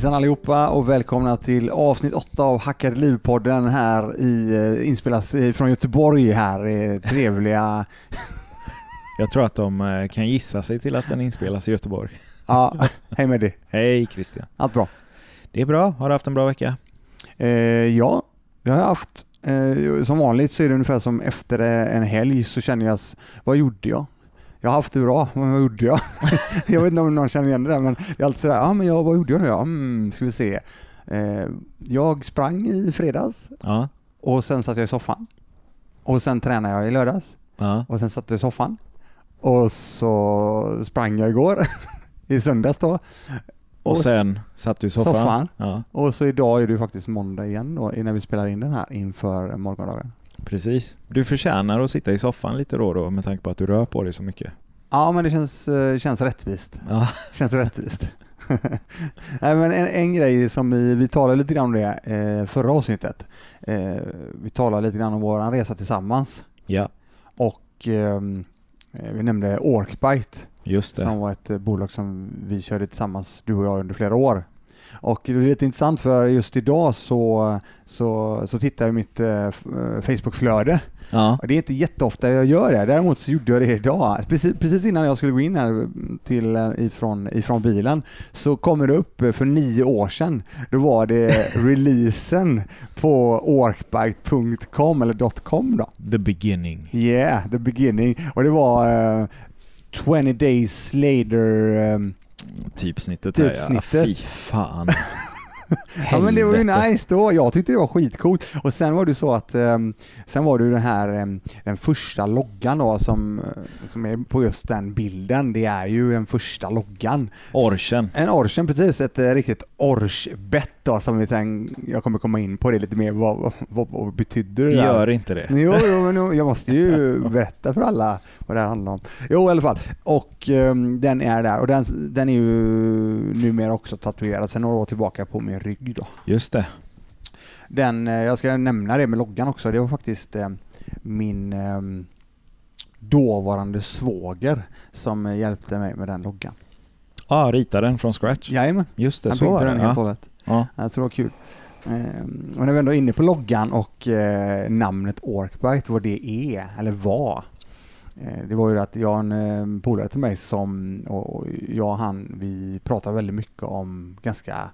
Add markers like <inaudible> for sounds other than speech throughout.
Hejsan allihopa och välkomna till avsnitt 8 av Hackade liv-podden här i, eh, inspelas från Göteborg här, i trevliga... <laughs> Jag tror att de eh, kan gissa sig till att den inspelas i Göteborg. Ja, hej Mehdi. <laughs> Hej Christian. Allt bra? Det är bra. Har du haft en bra vecka? Eh, ja, det har jag haft. Eh, som vanligt så är det ungefär som efter en helg så känner jag, vad gjorde jag? Jag har haft det bra, men vad gjorde jag? <laughs> jag vet inte om någon känner igen det där, men det är alltid sådär, ja men jag, vad gjorde jag nu då? Mm, ska vi se. Eh, jag sprang i fredags Ja. och sen satt jag i soffan. Och sen tränade jag i lördags Ja. och sen satt jag i soffan. Och så sprang jag igår, <laughs> i söndags då. Och sen satt du i soffan? soffan. Ja, Och så idag är det faktiskt måndag igen då, när vi spelar in den här inför morgondagen. Precis. Du förtjänar att sitta i soffan lite då och då med tanke på att du rör på dig så mycket. Ja, men det känns, eh, känns rättvist. Ja. <laughs> Känns rättvist. <laughs> Nej, men en, en grej som vi, vi talade lite grann om det eh, förra avsnittet. Eh, vi talade lite grann om vår resa tillsammans Ja, och ehm, eh, vi nämnde Orkbite just det. som var ett bolag som vi körde tillsammans, du och jag, under flera år. Och det är lite intressant för just idag så, så, så tittar jag i mitt eh, eh, Facebookflöde Ja. och det är inte jätteofta jag gör det, däremot så gjorde jag det idag. Precis, precis innan jag skulle gå in här till, eh, ifrån, ifrån bilen så kommer det upp för nio år sedan. Då var det <laughs> releasen på orkbite.com eller .com då. The beginning. Yeah, the beginning. Och det var eh, 20 days later. ehm, Typsnittet där ja. Typsnittet. Fy fan. <laughs> ja men det var ju nice då. Jag tyckte det var skitcoolt. Och sen var det så att ehm, sen var det ju den här ehm, den första loggan då som, eh, som är på just den bilden. Det är ju den första loggan. Orchen. En orchen, precis. Ett eh, riktigt orchbett då som vi sen, jag kommer komma in på det lite mer. Vad, vad, vad betyder det? där? Gör inte det. Jo, jo, men jag måste ju <laughs> berätta för alla vad det här handlar om. Jo, i alla fall. Och ehm, den är där och den, den är ju numera också tatuerad sedan några år tillbaka på min rygg då. Just det. Den, eh, jag ska nämna det med loggan också, det var faktiskt eh, min ehm, dåvarande svåger som eh, hjälpte mig med den loggan. Ja, rita den från scratch. Jajamän, Just det, han så var den det. helt och Ja. hållet. Ja. Jag tror det var kul. Ehm, och när vi ändå är inne på loggan och eh, namnet Orkbite, vad det är, eller var. Eh, det var ju att jag har en eh, polare till mig som, och jag och han, vi pratar väldigt mycket om ganska,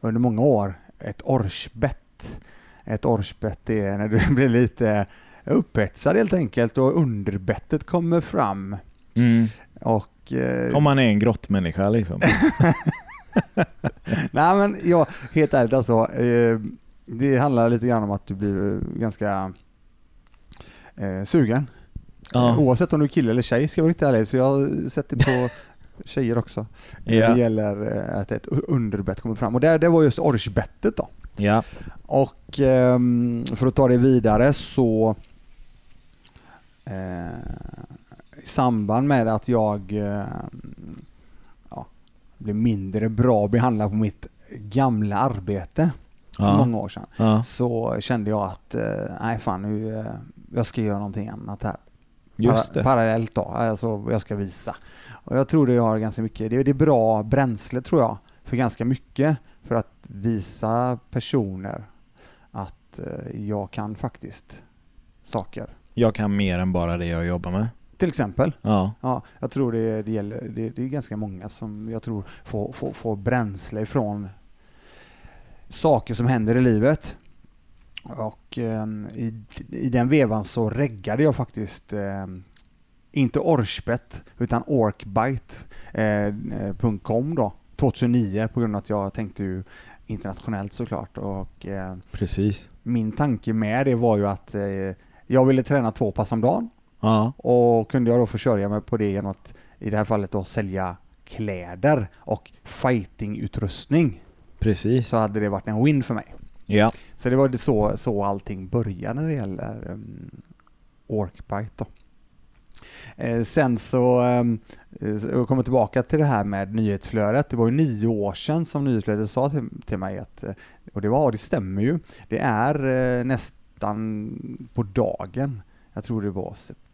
under många år, ett orchbett. Ett orchbett är när du <laughs> blir lite upphetsad helt enkelt och underbettet kommer fram. Mm. Och, eh, Om man är en grottmänniska liksom. <laughs> <laughs> Nej men jag, helt ärligt alltså. Eh, det handlar lite grann om att du blir ganska eh, sugen. Ja. Eh, oavsett om du är kille eller tjej ska jag vara riktigt ärlig. Så jag sätter på <laughs> tjejer också. När Ja. det gäller eh, att ett underbett kommer fram. Och det, det var just orchbettet då. Ja. Och ehm, för att ta det vidare så eh, i samband med att jag eh, ja, blev mindre bra behandlad på mitt gamla arbete för Ja. många år sedan ja. så kände jag att eh, nej fan nu, eh, jag ska göra någonting annat här. Just det. Parallellt då, alltså jag ska visa. Och jag tror det har ganska mycket, det, det är bra bränsle tror jag, för ganska mycket. För att visa personer att eh, jag kan faktiskt saker. Jag kan mer än bara det jag jobbar med. Till exempel, Ja. ja, jag tror det, det gäller, det, det är ganska många som jag tror får, får, får bränsle ifrån saker som händer i livet. Och eh, i, i den vevan så reggade jag faktiskt eh, inte Orchbet utan Orkbite.com då 2009 på grund av att jag tänkte ju internationellt såklart och eh, Precis. min tanke med det var ju att eh, jag ville träna två pass om dagen Ja. och kunde jag då försörja mig på det genom att i det här fallet då sälja kläder och fightingutrustning Precis. så hade det varit en win för mig. Ja. Så det var det så, så allting började när det gäller um, Orkbite då. Eh, sen så, um, jag kommer tillbaka till det här med nyhetsflödet. Det var ju nio år sedan som nyhetsflödet sa till, till mig att, eh, och det var, det stämmer ju, det är eh, nästan på dagen, jag tror det var september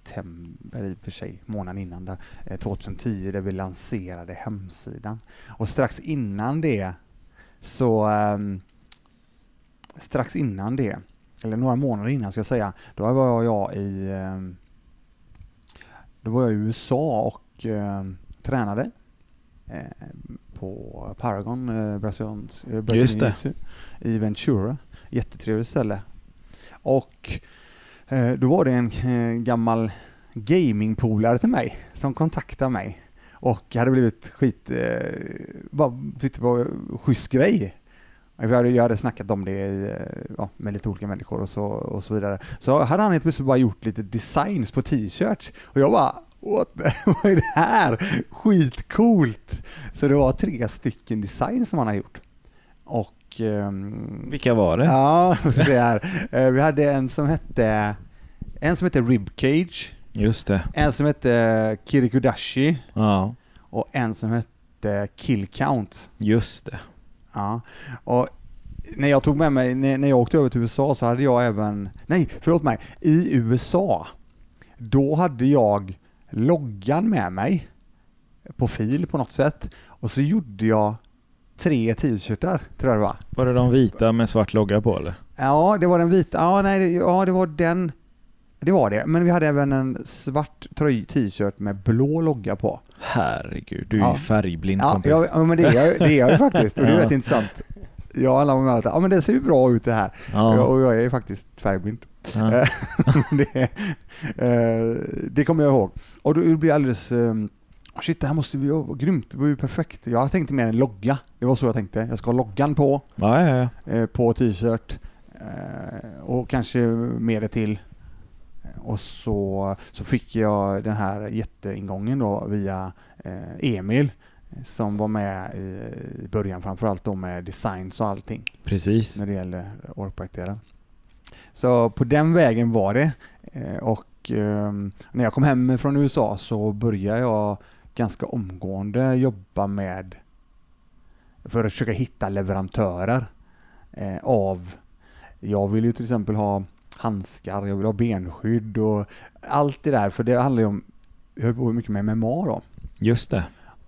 i och för sig, månaden innan där, eh, 2010, där vi lanserade hemsidan. Och strax innan det så ehm, strax innan det, eller några månader innan ska jag säga, då var jag i ehm, då var jag i USA och ehm, tränade eh, på Paragon, eh, Brasilians, eh, i Ventura. Jättetrevligt ställe. Och eh, Eh, då var det en eh, gammal gamingpolare till mig som kontaktade mig och hade blivit skit, eh, bara tyckte det var en schysst grej. Jag hade, jag hade snackat om det ja, med lite olika människor och så, och så vidare. Så hade han helt plötsligt bara gjort lite designs på t-shirts och jag bara What <laughs> vad är det här? Skitcoolt! Så det var tre stycken designs som han har gjort. Och ehm, Vilka var det? <laughs> Ja, det här. Eh, Vi hade en som hette en som hette Ribcage, Just det. en som hette Kirikudashi Ja, och en som hette Kill Count. just det. Ja. Och när jag tog med mig, när jag åkte över till USA så hade jag även, nej förlåt mig, i USA, då hade jag loggan med mig på fil på något sätt och så gjorde jag tre t-shirtar tror jag det var. Var det de vita med svart logga på eller? Ja, det var den vita. Ja, nej, det- ja, det var den. Det var det. Men vi hade även en svart tröj t-shirt med blå logga på. Herregud, du är Ja. ju färgblind Ja, kompis. ja, ja men det är, jag- det är jag ju <laughs> faktiskt. Och det är rätt intressant. Jag och alla var med att ja, men det ser ju bra ut det här. Ja. Och jag är ju faktiskt färgblind. <laughs> Det, eh, det kommer jag ihåg. Och då blir jag alldeles... eh, Shit, det här måste vi vara grymt. Det var ju perfekt. Jag tänkte mer en logga. Det var så jag tänkte. Jag ska ha loggan på. Ja, ja, ja. eh, på t-shirt eh, och kanske mer det till. Och så, så fick jag den här jätteingången då via eh, Emil som var med i, början framförallt då med designs och allting Precis. när det gäller Orkback-delen. Så på den vägen var det eh, och eh, när jag kom hem från USA så började jag ganska omgående jobba med för att försöka hitta leverantörer eh, av jag vill ju till exempel ha handskar, jag vill ha benskydd och allt det där för det handlar ju om jag höll på mycket med MMA då Just det.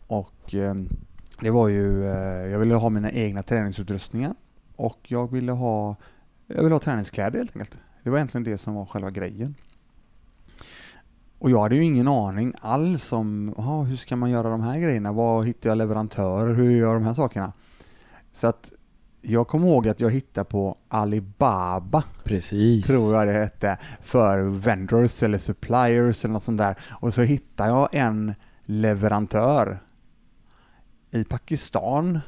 och eh, det var ju, eh, jag ville ha mina egna träningsutrustningar och jag ville ha, jag ville ha träningskläder helt enkelt. Det var egentligen det som var själva grejen. Och jag hade ju ingen aning alls om, aha, hur ska man göra de här grejerna? Var hittar jag leverantörer? Hur gör jag de här sakerna? Så att jag kommer ihåg att jag hittade på Alibaba Precis. tror jag det hette, för vendors eller suppliers eller något sånt där. Och så hittade jag en leverantör i Pakistan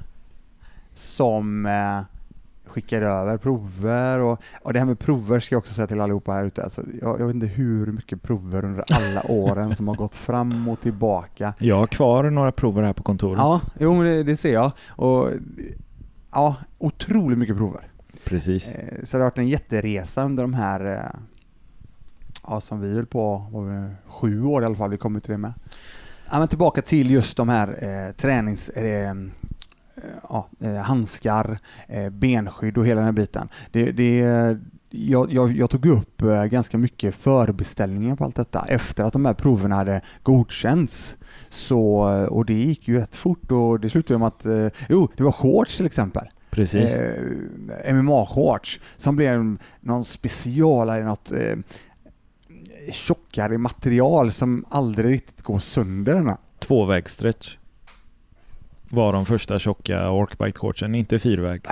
som eh, skickade över prover och, och det här med prover ska jag också säga till allihopa här ute. Alltså, jag, jag vet inte hur mycket prover under alla <laughs> åren som har gått fram och tillbaka. Jag har kvar några prover här på kontoret. Ja, jo men det, det ser jag. Och, ja, otroligt mycket prover. Precis. Eh, Så det har varit en jätteresa under de här, eh, ja som vi höll på, var sju år i alla fall, vi kom till det med. Ja, men tillbaka till just de här eh, tränings... Eh, ja, eh, handskar, eh, benskydd och hela den här biten. Det, det, jag, jag, jag tog upp eh, ganska mycket förbeställningar på allt detta efter att de här proverna hade godkänts. Så, eh, och det gick ju rätt fort och det slutade med att, eh, jo, det var shorts till exempel Precis. eh, MMA-shorts som blev någon specialare, något eh, tjockare material som aldrig riktigt går sönder. Tvåvägsstretch. Var de första tjocka Orkbite-shortsen, inte fyrvägs.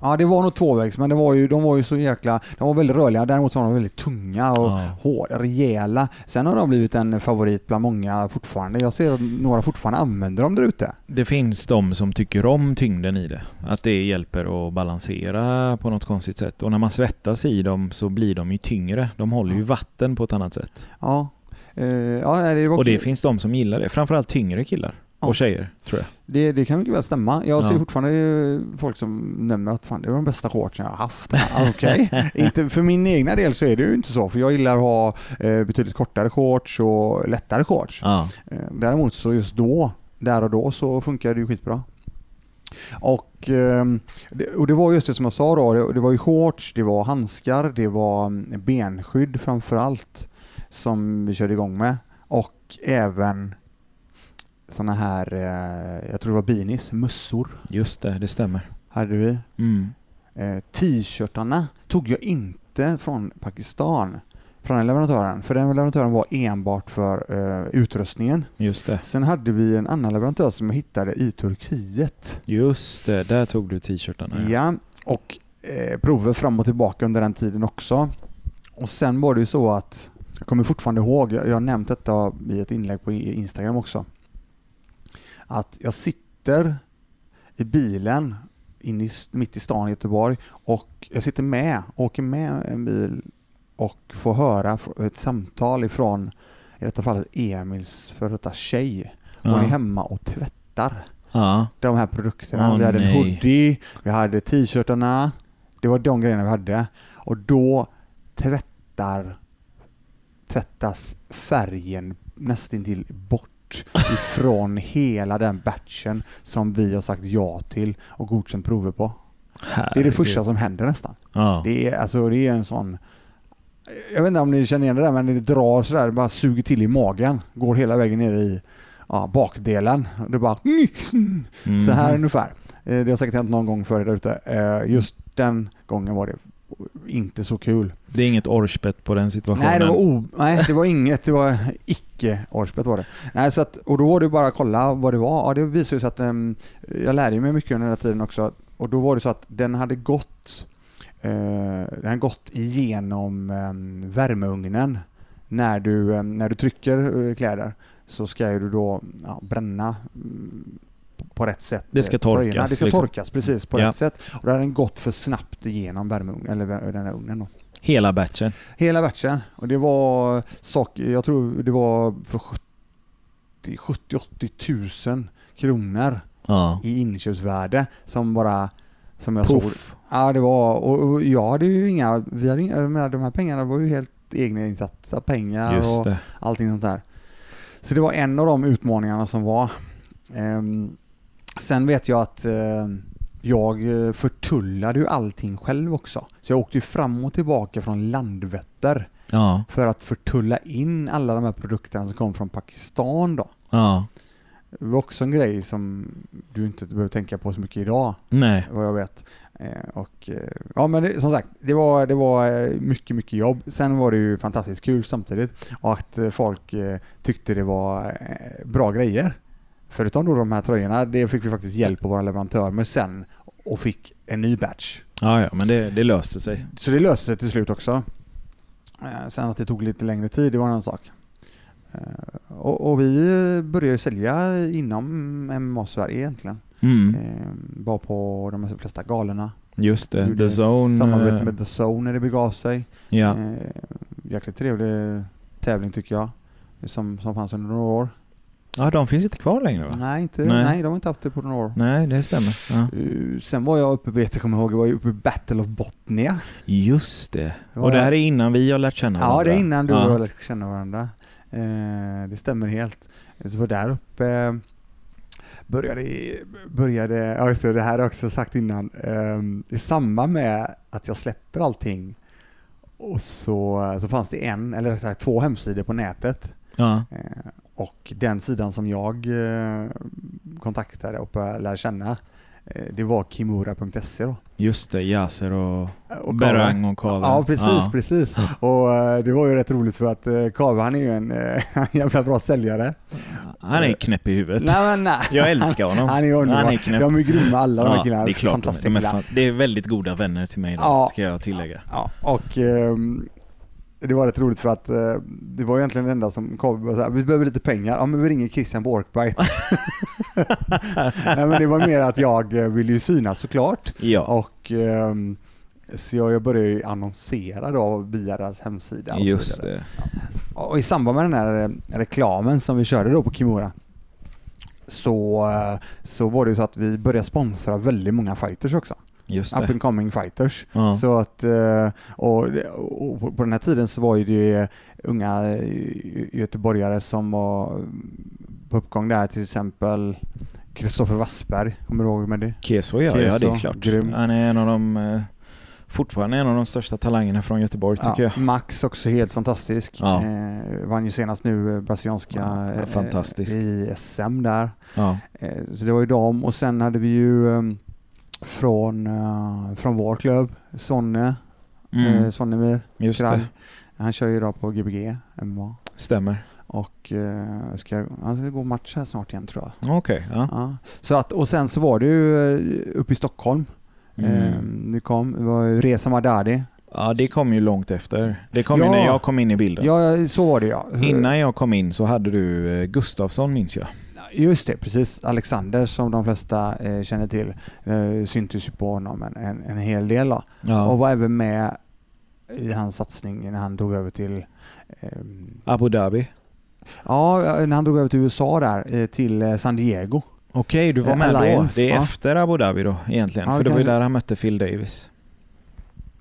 Ja, det var nog tvåvägs, men det var ju, de var ju så jäkla... De var väldigt rörliga, däremot var de väldigt tunga och Ja. hårda, rejäla. Sen har de blivit en favorit bland många fortfarande. Jag ser att några fortfarande använder dem där ute. Det finns de som tycker om tyngden i det. Att det hjälper att balansera på något konstigt sätt. Och när man svettas i dem så blir de ju tyngre. De håller ju vatten på ett annat sätt. Ja. Eh, ja, det var Och det finns de som gillar det. Framförallt tyngre killar. Ja. Och tjejer, tror jag. Det, det kan mycket väl stämma. Jag ser Ja. fortfarande eh, folk som nämner att fan, det var de bästa shortsen jag har haft. Okej. <laughs> inte, för min egna del så är det ju inte så, för jag gillar att ha eh, betydligt kortare shorts och lättare shorts. Ja. Eh, däremot så just då, där och då, så funkar det ju skitbra. Och, ehm, det, och det var just det som jag sa då, det, det var ju shorts, det var handskar, det var mm, benskydd framför allt som vi körde igång med. Och även sådana här, eh, jag tror det var beanies, mössor Just det, det stämmer. hade vi. Mm. Eh, T-shirtarna tog jag inte från Pakistan, från den leverantören, för den leverantören var enbart för eh, utrustningen. Just det. Sen hade vi en annan leverantör som jag hittade i Turkiet. Just det, där tog du t-shirtarna. Ja, och eh, prover fram och tillbaka under den tiden också. Och sen var det ju så att, jag kommer fortfarande ihåg, jag har nämnt detta i ett inlägg på Instagram också, att jag sitter i bilen in mitt i stan i Göteborg och jag sitter med, åker med en bil och får höra ett samtal ifrån, i detta fallet Emils för detta tjej. Hon är Ja. hemma och tvättar ja. de här produkterna. Åh, vi hade en nej. hoodie, vi hade t-shirtarna. Det var de grejerna vi hade. Och då tvättar, tvättas färgen nästintill bort ifrån hela den batchen som vi har sagt ja till och godkänt prover på. Det är det Herregud. första som händer nästan. Ja. Det är, alltså, det är en sån... Jag vet inte om ni känner igen det där men det drar sådär, det bara suger till i magen. Går hela vägen ner i ja, bakdelen. Det bara... Mm. <laughs> Så här ungefär. Eh, Det har säkert hänt någon gång förr där ute. Eh, Just den gången var det inte så kul. Det är inget orrspett på den situationen. Nej det, var o- nej, det var inget. Det var icke Orsbet var det. Nej, så att, och då var det bara att kolla vad det var. Ja, det visade sig att um, jag lärde mig mycket under den här tiden också. Och då var det så att den hade gått eh, den hade gått igenom um, värmeugnen. När du, um, när du trycker eh, kläder så ska du då ja, bränna mm, på- rätt sätt. Det ska eh, tröjorna. torkas, Det ska liksom. torkas precis på Ja. rätt sätt. Och då hade den gått för snabbt igenom värmeugnen, eller den här ugnen då. Hela batchen. Hela batchen. Och det var saker, jag tror det var för 70-80 tusen kronor Ja. i inköpsvärde som bara som jag såg. Puff. Ja det var, och, jag hade ju inga, vi hade inga, jag menar, de här pengarna var ju helt egna insatta pengar Just och det. allting sånt där. Så det var en av de utmaningarna som var. Ehm, sen vet jag att eh, jag eh, förtullade ju allting själv också. Så jag åkte ju fram och tillbaka från Landvetter Ja. för att förtulla in alla de här produkterna som kom från Pakistan då. Ja. Det var också en grej som du inte behöver tänka på så mycket idag, Nej. vad jag vet. Eh, och, ja men det, som sagt, det var, det var mycket, mycket jobb. Sen var det ju fantastiskt kul samtidigt och att folk tyckte det var bra grejer. Förutom då de här tröjorna, det fick vi faktiskt hjälp av våra leverantör med sen och fick en ny batch. Ja, ja, men det, det löste sig. Så det löste sig till slut också. Eh, Sen att det tog lite längre tid, det var en annan sak. Eh, Och, och vi började ju sälja inom MMA Sverige egentligen. Mm. Eh, Var på de flesta galorna. Just det. Gjorde The Zone. Samarbete eh, med The Zone när det begav sig. Ja. Eh, Jäkligt trevlig tävling tycker jag. Som, som fanns under några år. Ja, de finns inte kvar längre va? Nej, inte, Nej. nej. de har inte haft det på några år. Nej, det stämmer. Ja. Eh, Sen var jag uppe, vet jag kommer ihåg, jag var uppe i Battle of Botnia. Just det. Det Och det här är innan vi har lärt känna Ja, varandra. det är innan du och ja. jag lärde känna varandra. Eh, det stämmer helt. Så var där uppe eh, började, började, ja just det, det här har jag också sagt innan, eh, i samband med att jag släpper allting och så, så fanns det en, eller två hemsidor på nätet. Ja. Eh, och den sidan som jag eh, kontaktade och började lära känna, eh, det var kimura.se då. Just det, Yaser och, Och Berang och Kave. Ja, precis, Ja. precis. Och eh, det var ju rätt roligt för att Kave han är ju en eh, <laughs> jävla bra säljare. Han är knäpp i huvudet. Nej men nej. <laughs> Jag älskar honom. Han är underbar. Han är knäpp. De är grymma alla de här killarna. det är klart. De är, de är, fan, det är väldigt goda vänner till mig då, Ja. ska jag tillägga. Ja, och ehm, det var rätt roligt för att eh, det var egentligen det enda som kom. så här, Vi behöver lite pengar. Ja men vi ringer Christian Borkberg. <laughs> Nej men det var mer att jag eh, ville ju synas såklart. Ja, Och ehm, så jag, jag började ju annonsera då via deras hemsida. Och just det. Och i samband med den här eh, reklamen som vi körde då på Kimura så, eh, så var det ju så att vi började sponsra väldigt många fighters också. Just Up and coming fighters. Ja. Så att, eh, och, och på- den här tiden så var ju det unga eh, göteborgare som var på uppgång där, till exempel Kristoffer Wassberg, kommer du ihåg med det? Keso ja, ja det är Keso, klart. grym. Han är en av de, eh, fortfarande en av de största talangerna från Göteborg tycker jag. Max också helt fantastisk. Ja. Eh, vann ju senast nu brasilianska Ja, eh, i SM där. Ja. Eh, Så det var ju dem och sen hade vi ju ehm, från, uh, från vår klubb, Sonne, Mm. eh, Sonnemyr Han kör ju idag på Gbg, MMA. stämmer. Och uh, ska, han ska gå match här snart igen tror jag. Okej, ja. Ja. Så att, och sen så var det ju eh, uppe i Stockholm. Mm. Eh, det kom, det var Reza Madadi. Ja, det kom ju långt efter. Det kom Ja. ju när jag kom in i bilden. Ja, så var det ja. Innan jag kom in så hade du eh, Gustafsson minns jag. Just det, precis. Alexander som de flesta eh, känner till eh, syntes ju på honom en, en, en hel del då. Ja. Och var även med i hans satsning när han drog över till ehm, Abu Dhabi. Ja, när han drog över till USA där, eh, till eh, San Diego. Okej, du var Eh, med Alliance, då. Det är ja. efter Abu Dhabi då egentligen. Ja, För det var ju där han mötte Phil Davis.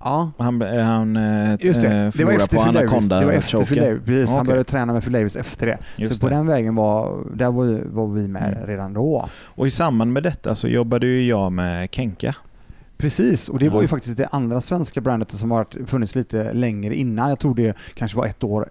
Ja, Han, eh, han eh, just det. eh, Det var efter på. Anaconda Det var efter Phil. Davis. Precis, han Okej. började träna med Phil Davis efter det. Just så på det. den vägen var, där var, vi- var vi med Mm. redan då. Och i samband med detta så jobbade ju jag med Kenka. Precis, och det var ju faktiskt det andra svenska brandet som har funnits lite längre innan. Jag tror det kanske var ett år,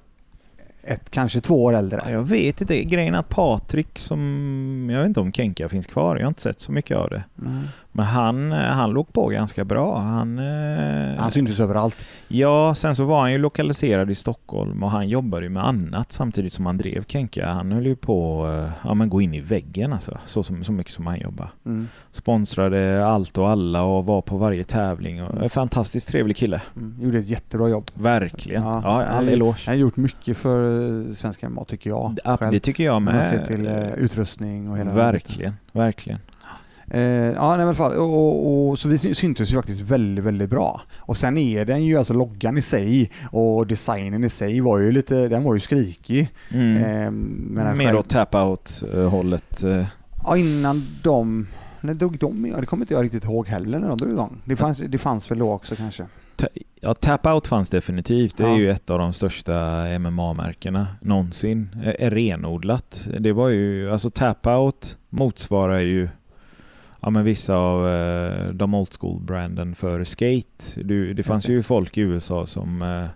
ett, kanske två år äldre. Ja, jag vet inte. Grejen är att Patrik som... Jag vet inte om Kenka finns kvar. Jag har inte sett så mycket av det. Mm. Men han, eh, han låg på ganska bra. Han... eh, Han syntes överallt. Ja, sen så var han ju lokaliserad i Stockholm och han jobbade ju med annat samtidigt som han drev Kenka. Han höll ju på eh, ja, men gå in i väggen alltså. Så, som, så mycket som han jobbade. Mm. Sponsrade allt och alla och var på varje tävling. Och, en fantastiskt trevlig kille. Mm. Gjorde ett jättebra jobb. Verkligen. Ja, Ja, all eloge. Han har gjort mycket för svenska MMA tycker jag. Ja, det tycker jag Om man med. ser till utrustning och hela. Verkligen, verkligen. Eh, ja, nej, men fall. Och, och, och, så vi sy- syntes ju faktiskt väldigt, väldigt bra. Och sen är den ju, alltså loggan i sig och designen i sig var ju lite, den var ju skrikig. Mm. Eh, men Mer själv- åt tap-out-hållet. eh. Ja, innan de, när drog de igång? Det kommer inte jag riktigt ihåg heller när de drog igång. Det fanns, det fanns väl då också kanske. Ja, tap-out fanns definitivt. Det är Ja. ju ett av de största MMA-märkena någonsin. Eh, renodlat. Det var ju, alltså tap-out motsvarar ju ja, men vissa av eh, de old school-branden för skate. Du, det fanns ju folk i USA som eh,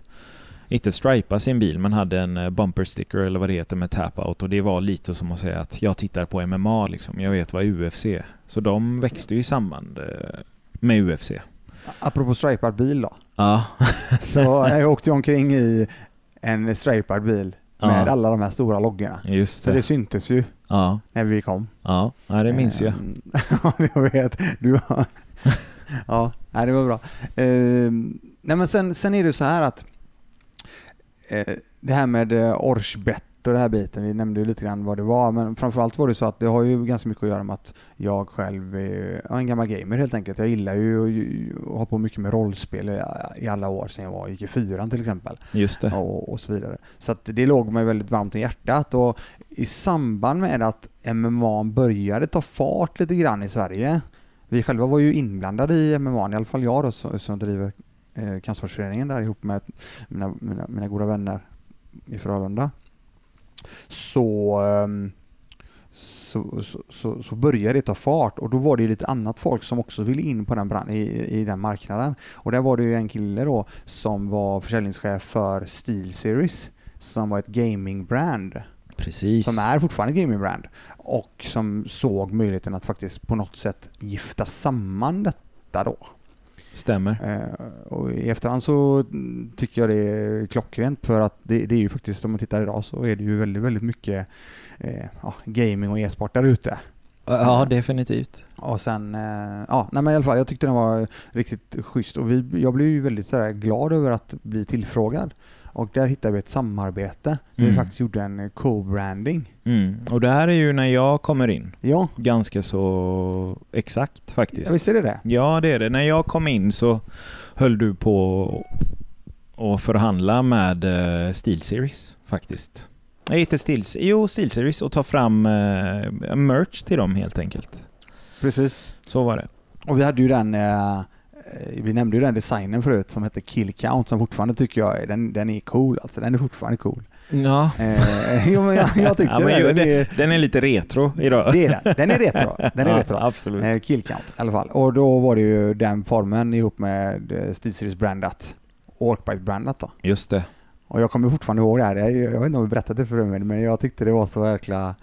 inte stripade sin bil men hade en eh, bumper sticker eller vad det heter med tap-out och det var lite som att säga att jag tittar på MMA liksom. Jag vet vad UFC är. Så de växte ju i samband eh, med UFC. Apropå stripad bil då. Ja. Så <laughs> jag åkte omkring i en stripad bil med alla de här stora loggorna. Just Så det det. syntes ju när vi kom. ja. ja det minns jag. Ehm, <laughs> Ja, jag vet. Du har... <laughs> Ja, det var bra. Ehm, nej, men sen, sen är det så här att eh, det här med eh, Orsbett och den här biten, vi nämnde ju lite grann vad det var, men framförallt var det så att det har ju ganska mycket att göra med att jag själv är en gammal gamer helt enkelt. Jag gillar ju att ha på mycket med rollspel i, alla år sedan jag var, gick i fyran till exempel Just det. och, och så vidare. Så det låg mig väldigt varmt i hjärtat och i samband med att MMA började ta fart lite grann i Sverige. Vi själva var ju inblandade i MMA, i alla fall jag då som, som driver eh, Kampsportsföreningen där ihop med mina, mina, mina goda vänner i Frölunda. Så, ehm, så, så, så, så började det ta fart och då var det lite annat folk som också ville in på den, bran- i, i den marknaden. Och där var det ju en kille då som var försäljningschef för Steel Series som var ett gaming-brand Precis. som är fortfarande ett gaming-brand och som såg möjligheten att faktiskt på något sätt gifta samman detta då. Stämmer. Eh, och I efterhand så tycker jag det är klockrent för att det, det är ju faktiskt, om man tittar idag så är det ju väldigt, väldigt mycket eh, ja, gaming och e-sport där ute. Ja, definitivt. Och sen, eh, ja, nej men i alla fall, jag tyckte den var riktigt schysst och vi, jag blev ju väldigt sådär glad över att bli tillfrågad. Och där hittade vi ett samarbete där vi Mm. faktiskt gjorde en co-branding. Mm. Och det här är ju när jag kommer in. Ja, Ganska så exakt faktiskt. ja, visst är det det? Ja, det är det. När jag kom in så höll du på att förhandla med eh, Steel Series faktiskt. Nej, inte Steel, jo, Steel Series och ta fram eh, merch till dem helt enkelt. Precis. Så var det. Och vi hade ju den, eh, eh, vi nämnde ju den designen förut som hette Kill Count som fortfarande tycker jag den, den är cool alltså. Den är fortfarande cool. Ja, Eh, <laughs> jo, men jag, jag tycker Ja, men det. ju, Den det- är, den är lite retro idag. det är den. Den är retro. <laughs> Den är Ja, retro. Absolut. Eh, kill count i alla fall. Och då var det ju den formen ihop med eh, SteelSeries brandat och Orkbite brandat då. Just det. Och jag kommer fortfarande ihåg det här. Jag, jag vet inte om vi berättade det för mig men jag tyckte det var så jäkla...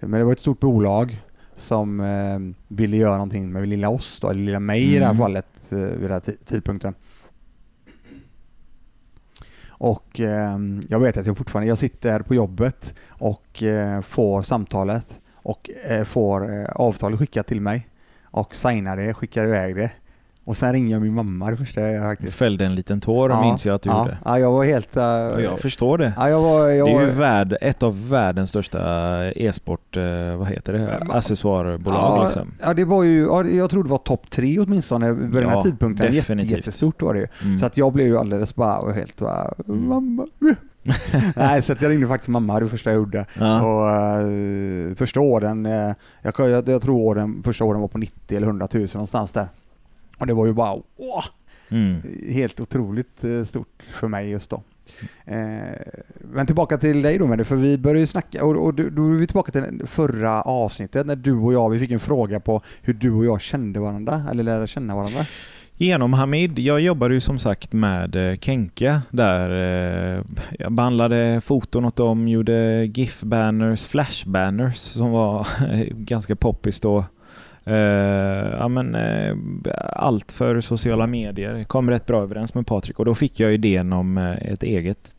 Men det var ett stort bolag som eh, ville göra någonting med lilla oss då, eller lilla mig i det här Mm. fallet eh, vid den här ti- tidpunkten. Och eh, jag vet att jag fortfarande, jag sitter på jobbet och eh, får samtalet och eh, får eh, avtalet skickat till mig och signar det, skickar iväg det. Och sen ringer jag min mamma det första jag gör faktiskt. Fällde en liten tår minns jag att du ja, gjorde. Ja, jag var helt... eh, Ja, jag förstår det. ja, jag var, jag Det är var, ju värld, ett av världens största e-sport, eh, vad heter det, accessoarbolag ja, liksom. Ja, det var ju, ja, jag tror det var topp tre åtminstone vid den här Ja, tidpunkten. Jätte, definitivt. jättestort var det ju. Mm. Så att jag blev ju alldeles bara helt bara, Mm. mamma. <laughs> Nej, så att jag ringde faktiskt mamma det första jag gjorde. ja. Och uh, första åren, eh, jag, jag, jag tror åren, första åren var på 90 eller 100 000 någonstans där. Och det var ju bara, åh, Mm. helt otroligt eh, stort för mig just då. Eh, men tillbaka till dig då med det, för vi började ju snacka, och, och då är vi tillbaka till förra avsnittet när du och jag, vi fick en fråga på hur du och jag kände varandra, eller lärde känna varandra. Genom Hamid. Jag jobbade ju som sagt med eh, Kenka där. Jag behandlade foton åt dem, gjorde GIF-banners, flash-banners som var <laughs> ganska poppis då. Eh, ja, men, eh, allt för sociala medier. Kom rätt bra överens med Patrik och då fick jag idén om eh, ett eget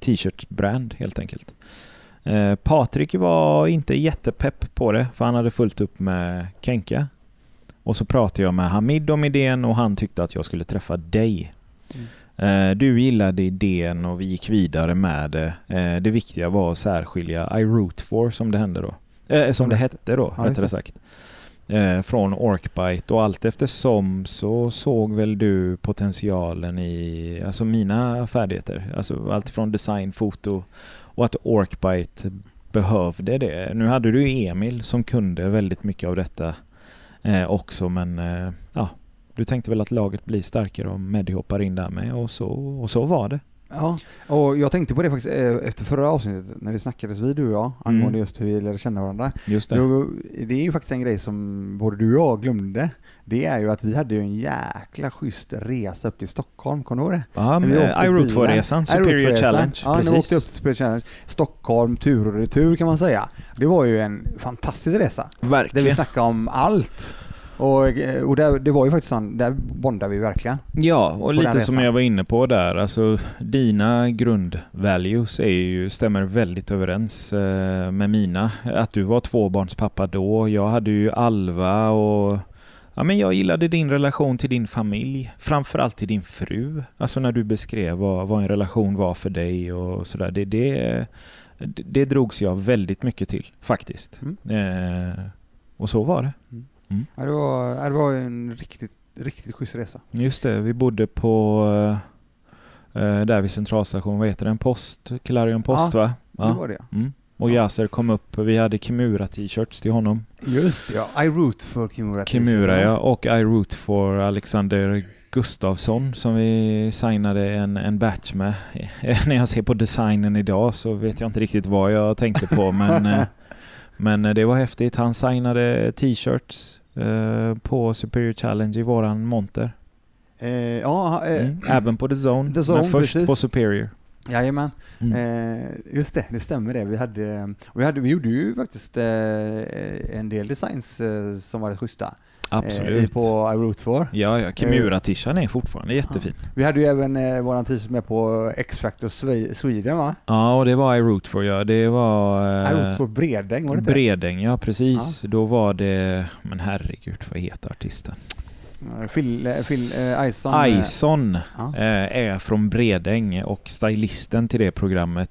t-shirt-brand helt enkelt. Eh, Patrik var inte jättepepp på det för han hade fullt upp med Kenka. Och så pratade jag med Hamid om idén och han tyckte att jag skulle träffa dig. Eh, Du gillade idén och vi gick vidare med det. Eh, Det viktiga var att särskilja I root for som det hände då. Eh, som det hette då, Ja, rättare sagt. Eh, Från Orkbite och allt eftersom så såg väl du potentialen i alltså mina färdigheter. Alltså allt från design, foto och att Orkbite behövde det. Nu hade du ju Emil som kunde väldigt mycket av detta eh, också men eh, ja, du tänkte väl att laget blir starkare om Meddy hoppar in där med och så, och så var det. Ja, och jag tänkte på det faktiskt eh, efter förra avsnittet när vi snackades vid du och jag angående Mm. just hur vi lärde känna varandra. Just det. Jo, det är ju faktiskt en grej som både du och jag glömde. Det är ju att vi hade ju en jäkla schysst resa upp till Stockholm, kommer du ihåg det? Ja, När vi med åkte I root bilen. for-resan, I Superior Root for-resan. Challenge. Ja, när vi åkte Precis. upp till Superior Challenge. Stockholm, tur och retur kan man säga. Det var ju en fantastisk resa. Där vi Verkligen. snackade om allt. Och, eh, och där, det var ju faktiskt sån, där bondade vi verkligen. Ja, och lite som jag var inne på där, alltså dina grundvalues är ju, stämmer väldigt överens eh, med mina. Att du var tvåbarnspappa då, jag hade ju Alva och Ja, men jag gillade din relation till din familj, framförallt till din fru. Alltså när du beskrev vad, vad en relation var för dig och sådär. Det, det, det, drogs jag väldigt mycket till, faktiskt. Eh, och så var det. Ja, det, var, ja, det var en riktigt, riktigt schysst resa. Just det, vi bodde på eh, där vid centralstationen, vad heter den? Post? Clarion Post Ja, va? Det var det. Mm. Och Ja. Yasser kom upp, vi hade Kimura t-shirts till honom. Just det, ja. I root för Kimura. Kimura ja, och I root for Alexander Gustafsson som vi signade en, en batch med. <laughs> När jag ser på designen idag så vet jag inte riktigt vad jag tänkte på men, <laughs> eh, men det var häftigt. Han signade t-shirts eh, på Superior Challenge i våran monter. Eh, ja, eh, Mm. Även på The Zone, The Zone, men först precis. på Superior. Jajamän. Mm. Eh, just det, det stämmer det. Vi, hade, vi, hade, vi gjorde ju faktiskt eh, en del designs eh, som var rätt schyssta. Eh, Absolut. i- på I root for. Ja, ja. Kimura-tishan är fortfarande jättefin. Vi hade ju även eh, våran t-shirt med på X-Factor Swe- Sweden va? Ja, och det var I root for ja. Det var... I eh, root for Bredäng, var det inte? Bredäng, ja precis. Då var det... Men herregud, vad heter artisten? Eh, Phil, eh, Phil eh, Ison. Ison ja. är från Bredäng och stylisten till det programmet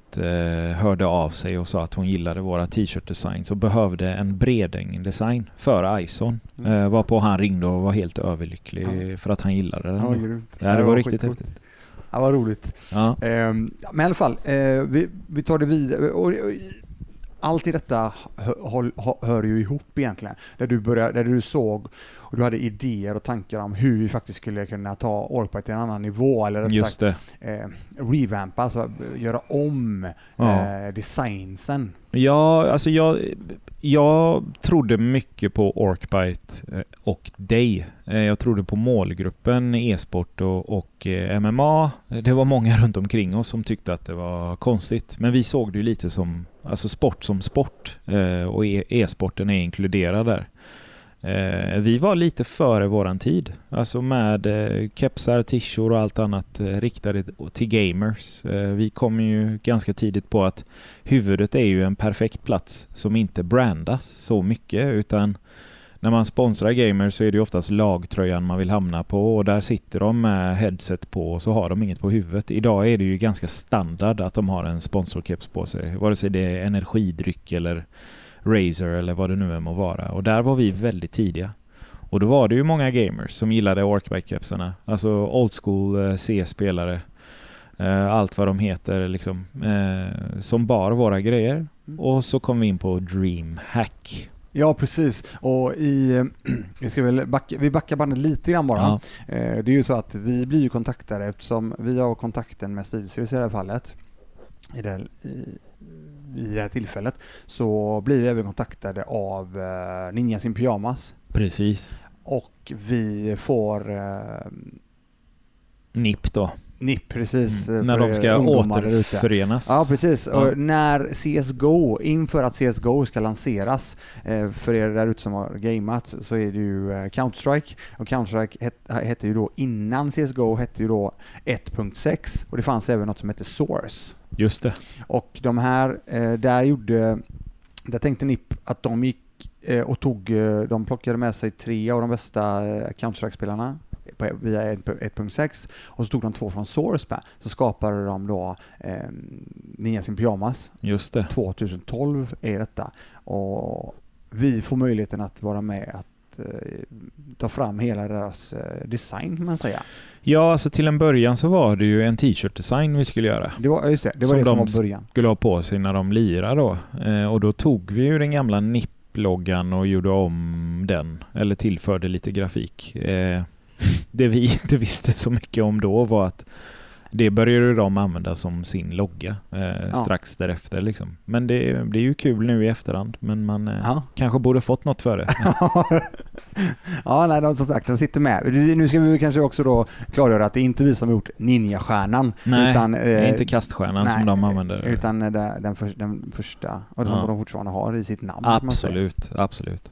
hörde av sig och sa att hon gillade våra t-shirt-designs och behövde en Bredäng-design för Ison. Mm. Varpå han ringde och var helt överlycklig för att han gillade den. Ja, grymt. Ja, det var riktigt skitcoolt. häftigt. Ja, vad roligt. Ja. Ehm, ja, men i alla fall, vi, vi tar det vidare. Allt i detta hör, hör, hör ju ihop egentligen. Där du, började, där du såg och du hade idéer och tankar om hur vi faktiskt skulle kunna ta Orkbite till en annan nivå. Eller rätt Just sagt, eh, revampa, alltså eh, göra om Ja. eh, designsen. Ja, alltså jag... Jag trodde mycket på Orkbite eh, och dig. Eh, Jag trodde på målgruppen e-sport och, och MMA. Det var många runt omkring oss som tyckte att det var konstigt. Men vi såg det ju lite som alltså sport som sport och e-sporten är inkluderad där. Eh, vi var lite före våran tid. Alltså med eh, kepsar, tishor och allt annat eh, riktade till gamers. Eh, vi kom ju ganska tidigt på att huvudet är ju en perfekt plats som inte brandas så mycket utan när man sponsrar gamers så är det ju oftast lagtröjan man vill hamna på och där sitter de med headset på och så har de inget på huvudet. Idag är det ju ganska standard att de har en sponsorkeps på sig, vare sig det är energidryck eller Razer eller vad det nu än må vara. Och där var vi väldigt tidiga. Och då var det ju många gamers som gillade Orkbike-kepsarna. Alltså old school eh, C-spelare. Eh, allt vad de heter liksom. Eh, som bar våra grejer. Mm. Och så kom vi in på DreamHack. Ja, precis. Och i, <clears throat> vi, ska väl backa, vi backar bandet lite grann bara. Ja, Det är ju så att vi blir ju kontaktade eftersom vi har kontakten med SteelSeries i det här fallet. I det, i, i det här tillfället så blir vi även kontaktade av eh, Ninjas in Pyjamas precis. och vi får eh, NIP då. NIP precis. eh, Mm. När för de ska er återförenas. Ja precis, Ja. och när CSGO, inför att CSGO ska lanseras, eh, för er där ute som har gameat, så är det ju eh, Counter-Strike. Och Counter-Strike het, hette ju då, innan CSGO hette ju då 1.6 och det fanns även något som hette Source. Just det. Och de här, eh, där gjorde, där tänkte NIP att de gick eh, och tog, eh, de plockade med sig tre av de bästa Counter-Strike-spelarna via 1.6 och så tog de två från Source. Så skapade de då eh, Ninjas in Pyjamas. Just det. 2012 är detta. Och vi får möjligheten att vara med att eh, ta fram hela deras eh, design kan man säga. Ja, alltså till en början så var det ju en t-shirt-design vi skulle göra. Det var, just det, det var Som det som de var början. skulle ha på sig när de lirade då. Eh, och då tog vi ju den gamla NIP-loggan och gjorde om den. Eller tillförde lite grafik. <laughs> Det vi inte visste så mycket om då var att det började de använda som sin logga eh, strax därefter. Liksom. Men det, är ju kul nu i efterhand. Men man eh, Ja. kanske borde fått något för det. <laughs> ja, nej, de, som sagt, den sitter med. Nu ska vi kanske också då klargöra att det är inte vi som har gjort Ninja-stjärnan. Nej, utan, eh, inte kaststjärnan nej, som de använder. Utan den, den, för, den första, och som Ja. de fortfarande har i sitt namn. Absolut, absolut.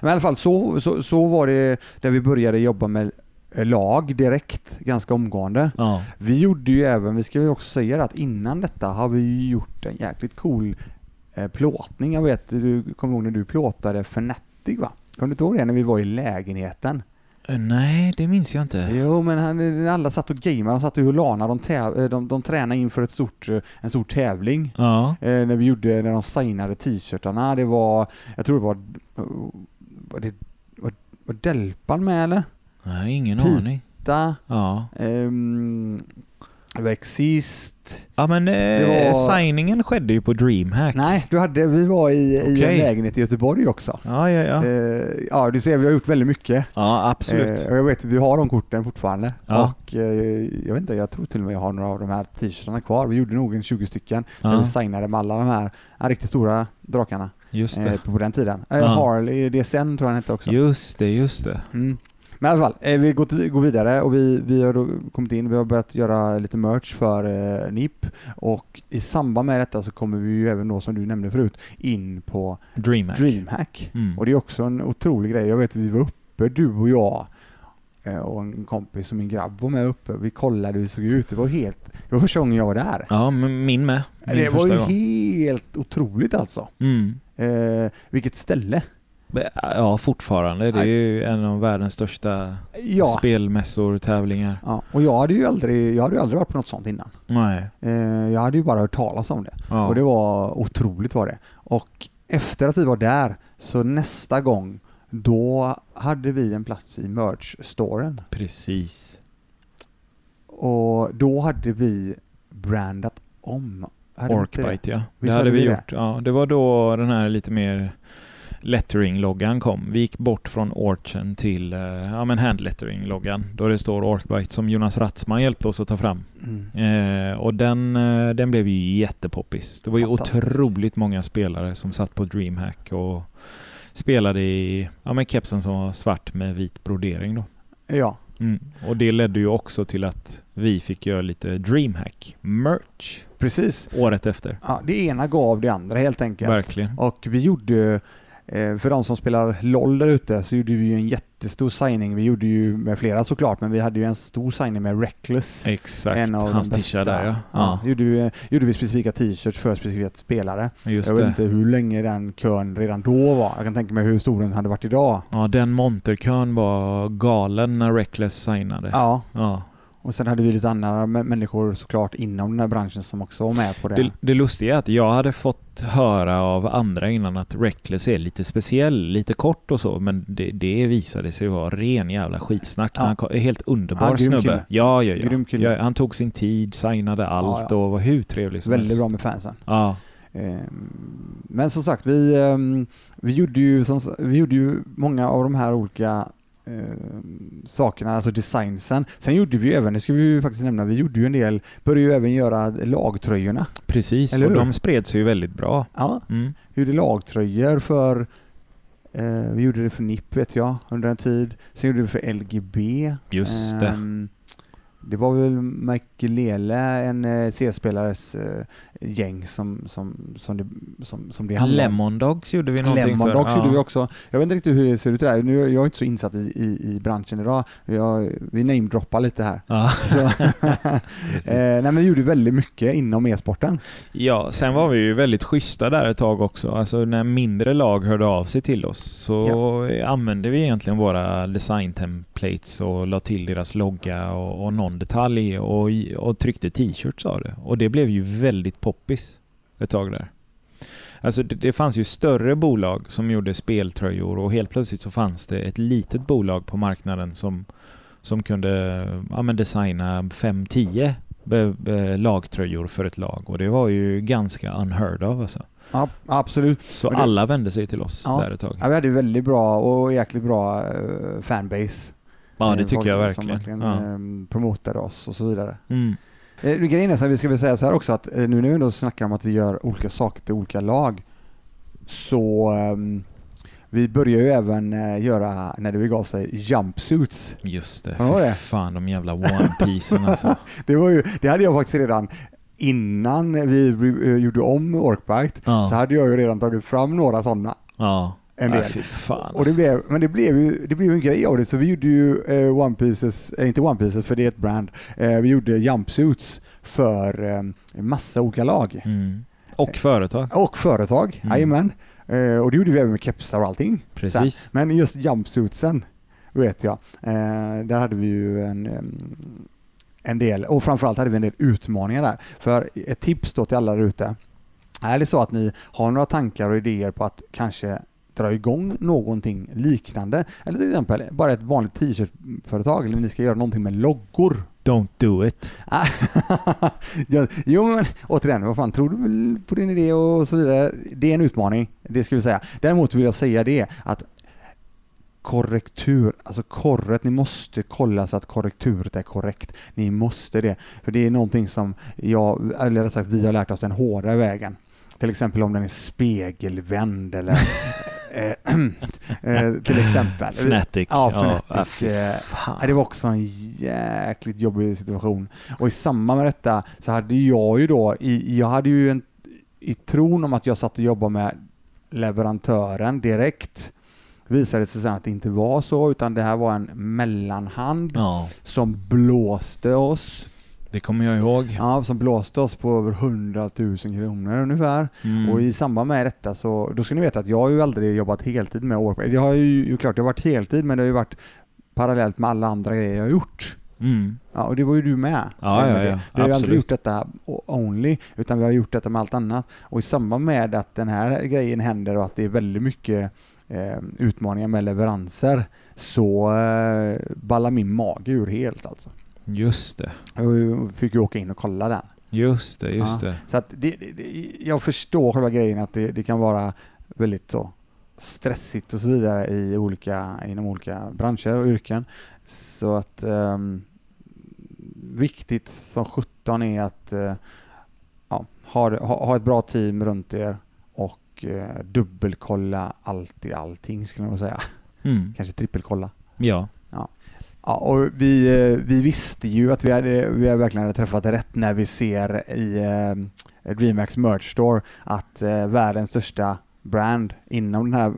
Men i alla fall så, så, så var det där vi började jobba med eh, lag direkt, ganska omgående. Ja, Vi gjorde ju även, vi ska ju också säga det, att innan detta har vi ju gjort en jäkligt cool eh, plåtning. Jag vet, du kommer ihåg när du plåtade Fnatic va? Kommer du inte ihåg det när vi var i lägenheten? Eh, Nej, det minns jag inte. Jo men han, alla satt och gameade, de satt och Lana, de, täv, eh, de, de tränade inför ett stort, eh, en stor tävling. Ja, Eh, när vi gjorde, när de signade t-shirtarna, det var, jag tror det var, var det, var, var Delpan med eller? Nej, ingen Pete. aning. Hitta, Ja. ehm, det var Exist. Ja men eh, var- signingen skedde ju på DreamHack. Nej, du hade, vi var i, i en lägenhet i Göteborg också. Ja, ja, ja. Eh, ja, du ser, vi har gjort väldigt mycket. Ja, absolut. Eh, och jag vet, vi har de korten fortfarande. Ja. Och eh, jag vet inte, jag tror till och med jag har några av de här t-shirtarna kvar. Vi gjorde nog en 20 stycken. Där ja, vi signade med alla de här ja, riktigt stora drakarna just eh, det. på, på den tiden. Eh, Ja. Harley DSN tror jag han hette också. Just det, just det. Mm. Men i alla fall, eh, vi går, vidare och vi, vi har kommit in, vi har börjat göra lite merch för eh, NIP och i samband med detta så kommer vi ju även då som du nämnde förut in på DreamHack. DreamHack. Mm. Och det är också en otrolig grej. Jag vet vi var uppe, du och jag eh, och en kompis och min grabb var med uppe. Vi kollade hur det såg ut. Det var helt, det var första gången jag var där. Ja, min med. Min det var ju gång. helt otroligt alltså. Mm. Eh, vilket ställe. Ja, fortfarande. Det är ju en av världens största Ja. spelmässor, tävlingar. ja. Och jag hade ju aldrig, jag hade aldrig varit på något sånt innan. Nej. Eh, jag hade ju bara hört talas om det. Ja. Och det var otroligt var det. Och efter att vi var där, så nästa gång, då hade vi en plats i merch-storen. Precis. Och då hade vi brandat om. Orkbite ja. Det Visst hade vi det? gjort. Ja, det var då den här lite mer lettering-loggan kom. Vi gick bort från Orchen till eh, ja, men hand-lettering-loggan. Då det står Orkbite som Jonas Ratzman hjälpte oss att ta fram. Mm. Eh, och den, eh, den blev ju jättepoppis. Det var ju otroligt många spelare som satt på DreamHack och spelade i ja, men kepsen som var svart med vit brodering då. Ja, Mm. Och det ledde ju också till att vi fick göra lite DreamHack merch precis. året efter. Ja, det ena gav det andra helt enkelt. Verkligen. Och vi gjorde, för de som spelar LOL där ute, så gjorde vi ju en jättestor signing. Vi gjorde ju med flera såklart, men vi hade ju en stor signing med Reckless. Exakt, En av hans tisha där ja. ja. Gjorde, vi, gjorde vi specifika t-shirts för specifika spelare. ja. Just jag vet det. inte hur länge den kön redan då var. Jag kan tänka mig hur stor den hade varit idag. Ja, den monterkön var galen när Reckless signade. Ja, Ja. Och sen hade vi lite andra mä- människor såklart inom den här branschen som också var med på det. Det, det lustiga är att jag hade fått höra av andra innan att Reckless är lite speciell, lite kort och så, men det, det visade sig vara ren jävla skitsnack. Ja. Han kom, helt underbar Ja, snubbe. kille. Ja, ja, Grym ja. kille. ja. Han tog sin tid, signade allt ja. och var hur trevlig som Väldigt helst. bra med fansen. Ja, Ehm, Men som sagt, vi, ehm, vi, gjorde ju, vi gjorde ju många av de här olika ehm, sakerna, alltså designsen. Sen gjorde vi ju även, det ska vi ju faktiskt nämna, vi gjorde ju en del, började ju även göra lagtröjorna. precis. Eller och hur? de spred sig ju väldigt bra. Ja, Mm. vi gjorde lagtröjor för eh, vi gjorde det för NIP vet jag under en tid. Sen gjorde vi det för LGB. Just det. Ehm, Det var väl Makelele, en eh, C-spelares eh, gäng som, som, som, det, som, som det handlade om. Lemon Dogs gjorde vi någonting Lemon för. Dogs Ja. gjorde vi också. Jag vet inte riktigt hur det ser ut där. Nu, jag är inte så insatt i, i, i branschen idag. Jag, vi namedroppar lite här. Ja. <laughs> Eh, nej men vi gjorde väldigt mycket inom e-sporten. Ja, sen var vi ju väldigt schyssta där ett tag också. Alltså när mindre lag hörde av sig till oss så använde vi egentligen våra design templates och la till deras logga och, och någon detalj och, och tryckte t-shirts av det. Och det blev ju väldigt poppis ett tag där. Alltså det, det fanns ju större bolag som gjorde speltröjor och helt plötsligt så fanns det ett litet bolag på marknaden som, som kunde ja, designa 5-10 be- be- lagtröjor för ett lag och det var ju ganska unheard of alltså. Ja, absolut. Så det- alla vände sig till oss Ja. där ett tag. Ja, vi hade väldigt bra och jäkligt bra eh, fanbase. Ja, det Eh, tycker jag Som verkligen. verkligen Ja. eh, promotade oss och så vidare. Mm. Eh, grejen är så här, vi ska väl säga så här också att eh, nu när vi ändå snackar om att vi gör olika saker till olika lag så ehm, vi börjar ju även eh, göra, när det begav sig, jumpsuits. Just det. Ja, vad var Fy det? fan de jävla one piecen alltså. <laughs> Det, var ju, det hade jag faktiskt redan innan vi eh, gjorde om Orkbite Ja. så hade jag ju redan tagit fram några sådana. Ja. En del. fan Och det alltså. blev, men det blev ju det blev en grej av det, så vi gjorde ju eh, One Pieces, eh, inte One Pieces för det är ett brand, eh, vi gjorde jumpsuits för eh, massa olika lag. Mm. Och företag. Och företag, Mm. jajamän. Eh, och det gjorde vi även med kepsar och allting. Precis. Men just jumpsuitsen vet jag, eh, där hade vi ju en, em, en del, och framförallt hade vi en del utmaningar där. För ett tips då till alla där ute, är det så att ni har några tankar och idéer på att kanske dra igång någonting liknande, eller till exempel bara ett vanligt t-shirtföretag, eller ni ska göra någonting med loggor. Don't do it. <laughs> jo men återigen, vad fan tror du på din idé och så vidare. Det är en utmaning, det ska vi säga. Däremot vill jag säga det att korrektur, alltså korret, ni måste kolla så att korrekturet är korrekt. Ni måste det. För det är någonting som jag, eller sagt vi har lärt oss den hårda vägen. Till exempel om den är spegelvänd eller <clears throat> till exempel. Fnatic. Ja, Ja, Fnatic. fy eh, fan. Ja, det var också en jäkligt jobbig situation. Och i samband med detta så hade jag ju då, i, jag hade ju en, i tron om att jag satt och jobbade med leverantören direkt, visade sig sen att det inte var så, utan det här var en mellanhand Ja, som blåste oss. Det kommer jag ihåg. Ja, som blåste oss på över 100 000 kronor ungefär. Mm. Och i samband med detta så, då ska ni veta att jag har ju aldrig jobbat heltid med Warpath. Det har ju, klart, det har varit heltid men det har ju varit parallellt med alla andra grejer jag har gjort. Mm. Ja, och det var ju du med. Ja, ja, Med det. ja. Vi har ju aldrig gjort detta only, utan vi har gjort detta med allt annat. Och i samband med att den här grejen händer och att det är väldigt mycket eh, utmaningar med leveranser så eh, ballar min mage ur helt alltså. Just det. Jag fick ju åka in och kolla den. Just det, just Ja. det. Så att det, det, jag förstår själva grejen att det, det kan vara väldigt så stressigt och så vidare i olika, inom olika branscher och yrken. Så att um, viktigt som 17 är att uh, ja, ha, ha, ha, ett bra team runt er och uh, dubbelkolla allt i allting skulle jag säga. Mm. Kanske trippelkolla. Ja. ja. Ja, och vi, eh, vi visste ju att vi, hade, vi hade verkligen hade träffat rätt när vi ser i eh, DreamHack Merch Store att eh, världens största brand inom den här,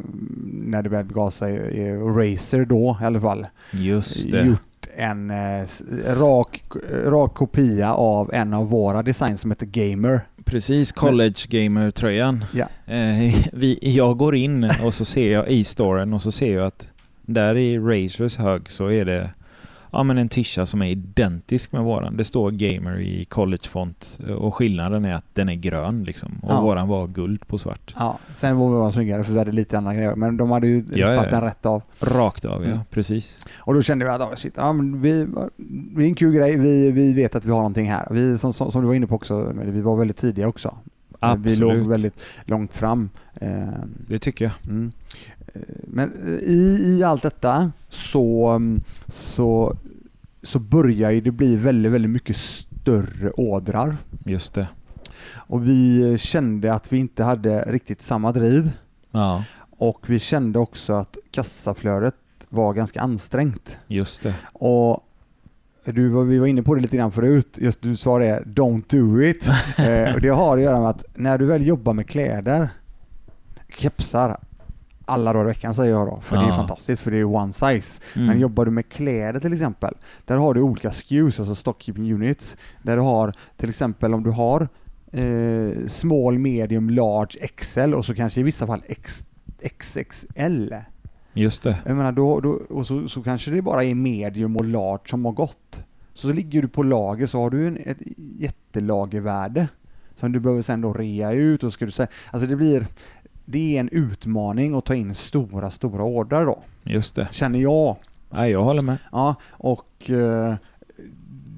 när det började begav sig, Razer då i alla fall. Just det. Gjort en eh, rak, rak kopia av en av våra designs som heter Gamer. Precis, College Gamer-tröjan. Ja. Eh, vi, jag går in och så ser jag i storen och så ser jag att där i Razers hög så är det ja, men en tisha som är identisk med våran. Det står Gamer i college-font och skillnaden är att den är grön liksom. Och ja. våran var guld på svart. Ja, sen var våran snyggare för vi hade lite andra grejer. Men de hade ju ja, ja, den rätt av. Rakt av, ja. Mm. Precis. Och då kände vi att oh, shit, ja, men vi, det är en kul grej. Vi, vi vet att vi har någonting här. Vi, som, som, som du var inne på också, vi var väldigt tidiga också. Absolut. Vi låg väldigt långt fram. Det tycker jag. Mm. Men i, i allt detta så, så, så börjar det bli väldigt, väldigt mycket större ådrar. Just det. Och vi kände att vi inte hade riktigt samma driv. Ja. Och vi kände också att kassaflödet var ganska ansträngt. Just det. Och du, vi var inne på det lite grann förut, just du sa det, don't do it. <laughs> eh, och det har att göra med att när du väl jobbar med kläder, kepsar, alla dagar i veckan säger jag då, för ja. det är fantastiskt för det är one size. Mm. Men jobbar du med kläder till exempel, där har du olika SKUs, alltså stock keeping units, där du har till exempel om du har eh, small, medium, large, XL och så kanske i vissa fall X, XXL. Just det. Jag menar, då, då, och så, så kanske det bara är medium och large som har gått. Så ligger du på lager så har du en, ett jättelagervärde som du behöver sen då rea ut och ska du säga, alltså det blir, det är en utmaning att ta in stora, stora ordrar då. Just det. Känner jag. Ja, jag håller med. Ja, och eh,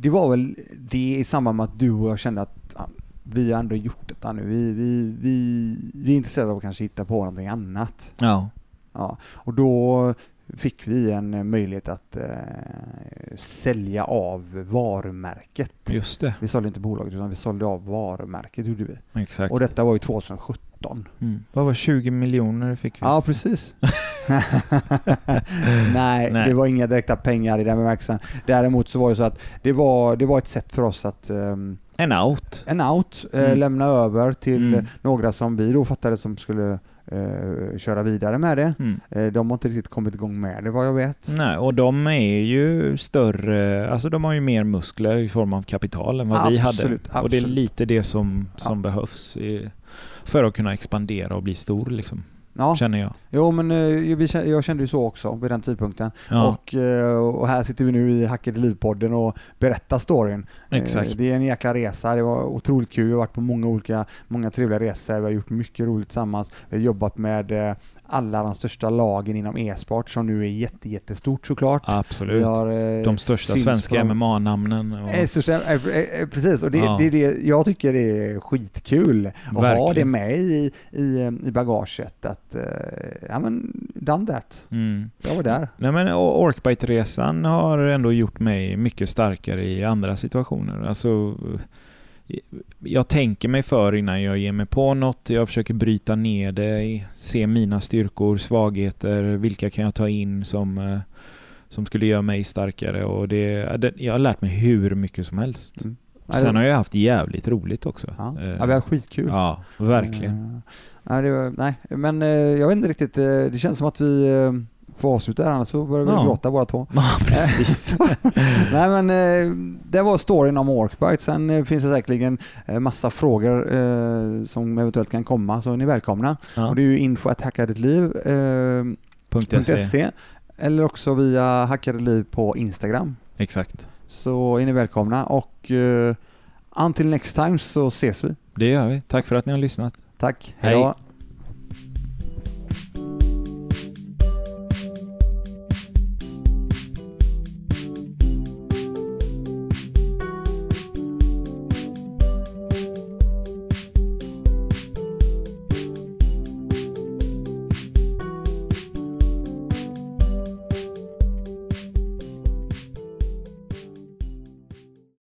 det var väl det i samband med att du och jag kände att ja, vi har ändå gjort detta nu. Vi, vi, vi, vi är intresserade av att kanske hitta på någonting annat. Ja. Ja, och då fick vi en möjlighet att eh, sälja av varumärket. Just det. Vi sålde inte bolaget utan vi sålde av varumärket gjorde vi. Exakt. Och detta var ju 2017. Mm. Vad var 20 miljoner fick vi? Ja, precis. Nej, <laughs> <laughs> Nej, det var inga direkta pengar i den bemärkelsen. Däremot så var det så att det var, det var ett sätt för oss att um, en out. En out, eh, mm. lämna över till mm. några som vi då fattade som skulle eh, köra vidare med det. Mm. Eh, de har inte riktigt kommit igång med det vad jag vet. Nej, och de är ju större, alltså de har ju mer muskler i form av kapital än vad absolut, vi hade. Absolut. Och det är lite det som, som ja. behövs i, för att kunna expandera och bli stor liksom ja. känner jag. Jo, men eh, jag kände ju så också vid den tidpunkten. Ja. Och, eh, och här sitter vi nu i Hackade Liv-podden och berättar storyn. Eh, Exakt. Det är en jäkla resa. Det var otroligt kul. Vi har varit på många olika, många trevliga resor. Vi har gjort mycket roligt tillsammans. Vi har jobbat med alla de största lagen inom e-sport som nu är jätte, jättestort såklart. Absolut. Har, eh, de största svenska MMA-namnen. Och... Eh, största, precis, och det, ja. det, det, jag tycker det är skitkul att ha det med i, i, i bagaget. Att, ja men, done that. Mm. Jag var där. Nej men Orkbite-resan har ändå gjort mig mycket starkare i andra situationer. Alltså jag tänker mig för innan jag ger mig på något. Jag försöker bryta ner det, se mina styrkor, svagheter, vilka kan jag ta in som, eh, som skulle göra mig starkare. Och det, jag har lärt mig hur mycket som helst. Mm. Sen har jag haft jävligt roligt också. Ja, eh, ja vi har skitkul. Ja, verkligen. Uh, nej, var, nej, men jag vet inte riktigt. Det känns som att vi få avsluta här annars så börjar vi ja. gråta båda två. <laughs> Ja, precis. <laughs> Nej men eh, det var storyn om Orkbite. Sen eh, finns det säkerligen eh, massa frågor som eventuellt kan komma så är ni välkomna. Ja. Och det är ju info att hackadetliv.se eller också via hackadetliv på Instagram. Exakt. Så är ni välkomna och until next time så ses vi. Det gör vi. Tack för att ni har lyssnat. Tack. Hej.